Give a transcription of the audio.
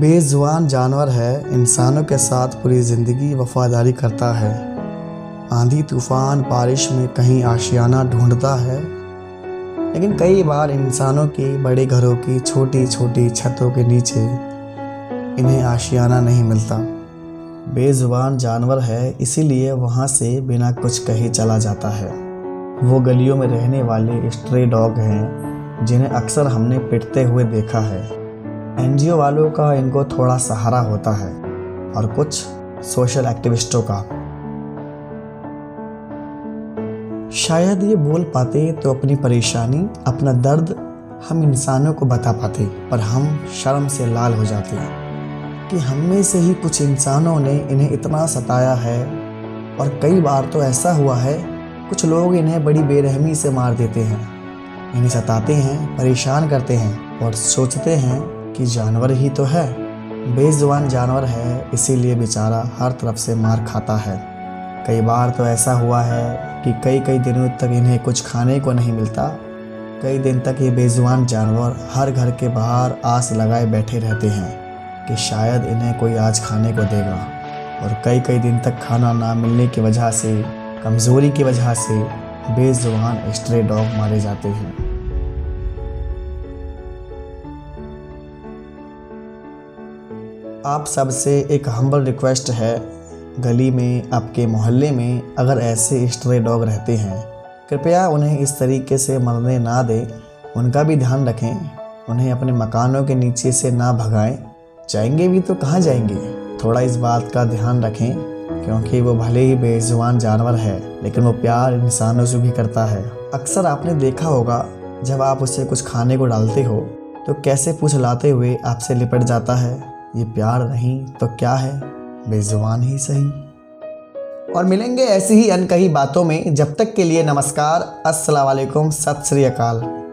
बेजुबान जानवर है, इंसानों के साथ पूरी ज़िंदगी वफादारी करता है। आंधी तूफ़ान, बारिश में कहीं आशियाना ढूंढता है। लेकिन कई बार इंसानों की बड़े घरों की छोटी छोटी छतों के नीचे इन्हें आशियाना नहीं मिलता। बेजुबान जानवर है, इसीलिए वहाँ से बिना कुछ कहे चला जाता है। वो गलियों में रहने वाले स्ट्रे डॉग हैं, जिन्हें अक्सर हमने पिटते हुए देखा है। एनजीओ वालों का इनको थोड़ा सहारा होता है और कुछ सोशल एक्टिविस्टों का। शायद ये बोल पाते तो अपनी परेशानी, अपना दर्द हम इंसानों को बता पाते, पर हम शर्म से लाल हो जाते कि हम में से ही कुछ इंसानों ने इन्हें इतना सताया है और कई बार तो ऐसा हुआ है, कुछ लोग इन्हें बड़ी बेरहमी से मार देते हैं। इन्हें सताते हैं, परेशान करते हैं और सोचते हैं कि जानवर ही तो है। बेजुबान जानवर है, इसीलिए बेचारा हर तरफ़ से मार खाता है। कई बार तो ऐसा हुआ है कि कई कई दिनों तक इन्हें कुछ खाने को नहीं मिलता। कई दिन तक ये बेजुबान जानवर हर घर के बाहर आस लगाए बैठे रहते हैं कि शायद इन्हें कोई आज खाने को देगा। और कई कई दिन तक खाना ना मिलने की वजह से, कमज़ोरी की वजह से बेजुबान स्ट्रे डॉग मारे जाते हैं। आप सबसे एक हम्बल रिक्वेस्ट है, गली में, आपके मोहल्ले में, अगर ऐसे स्ट्रे डॉग रहते हैं। कृपया उन्हें इस तरीके से मरने ना दें, उनका भी ध्यान रखें। उन्हें अपने मकानों के नीचे से ना भगाएँ। जाएँगे भी तो कहाँ जाएँगे? थोड़ा इस बात का ध्यान रखें, क्योंकि वो भले ही बेजुबान जानवर है, लेकिन वो प्यार इंसानों से भी करता है। अक्सर आपने देखा होगा, जब आप उसे कुछ खाने को डालते हो तो कैसे पूछ लाते हुए आपसे लिपट जाता है? ये प्यार नहीं तो क्या है? बेजुबान ही सही। और मिलेंगे ऐसी ही अनकही बातों में। जब तक के लिए नमस्कार। अस्सलाम वालेकुम। सत श्री अकाल।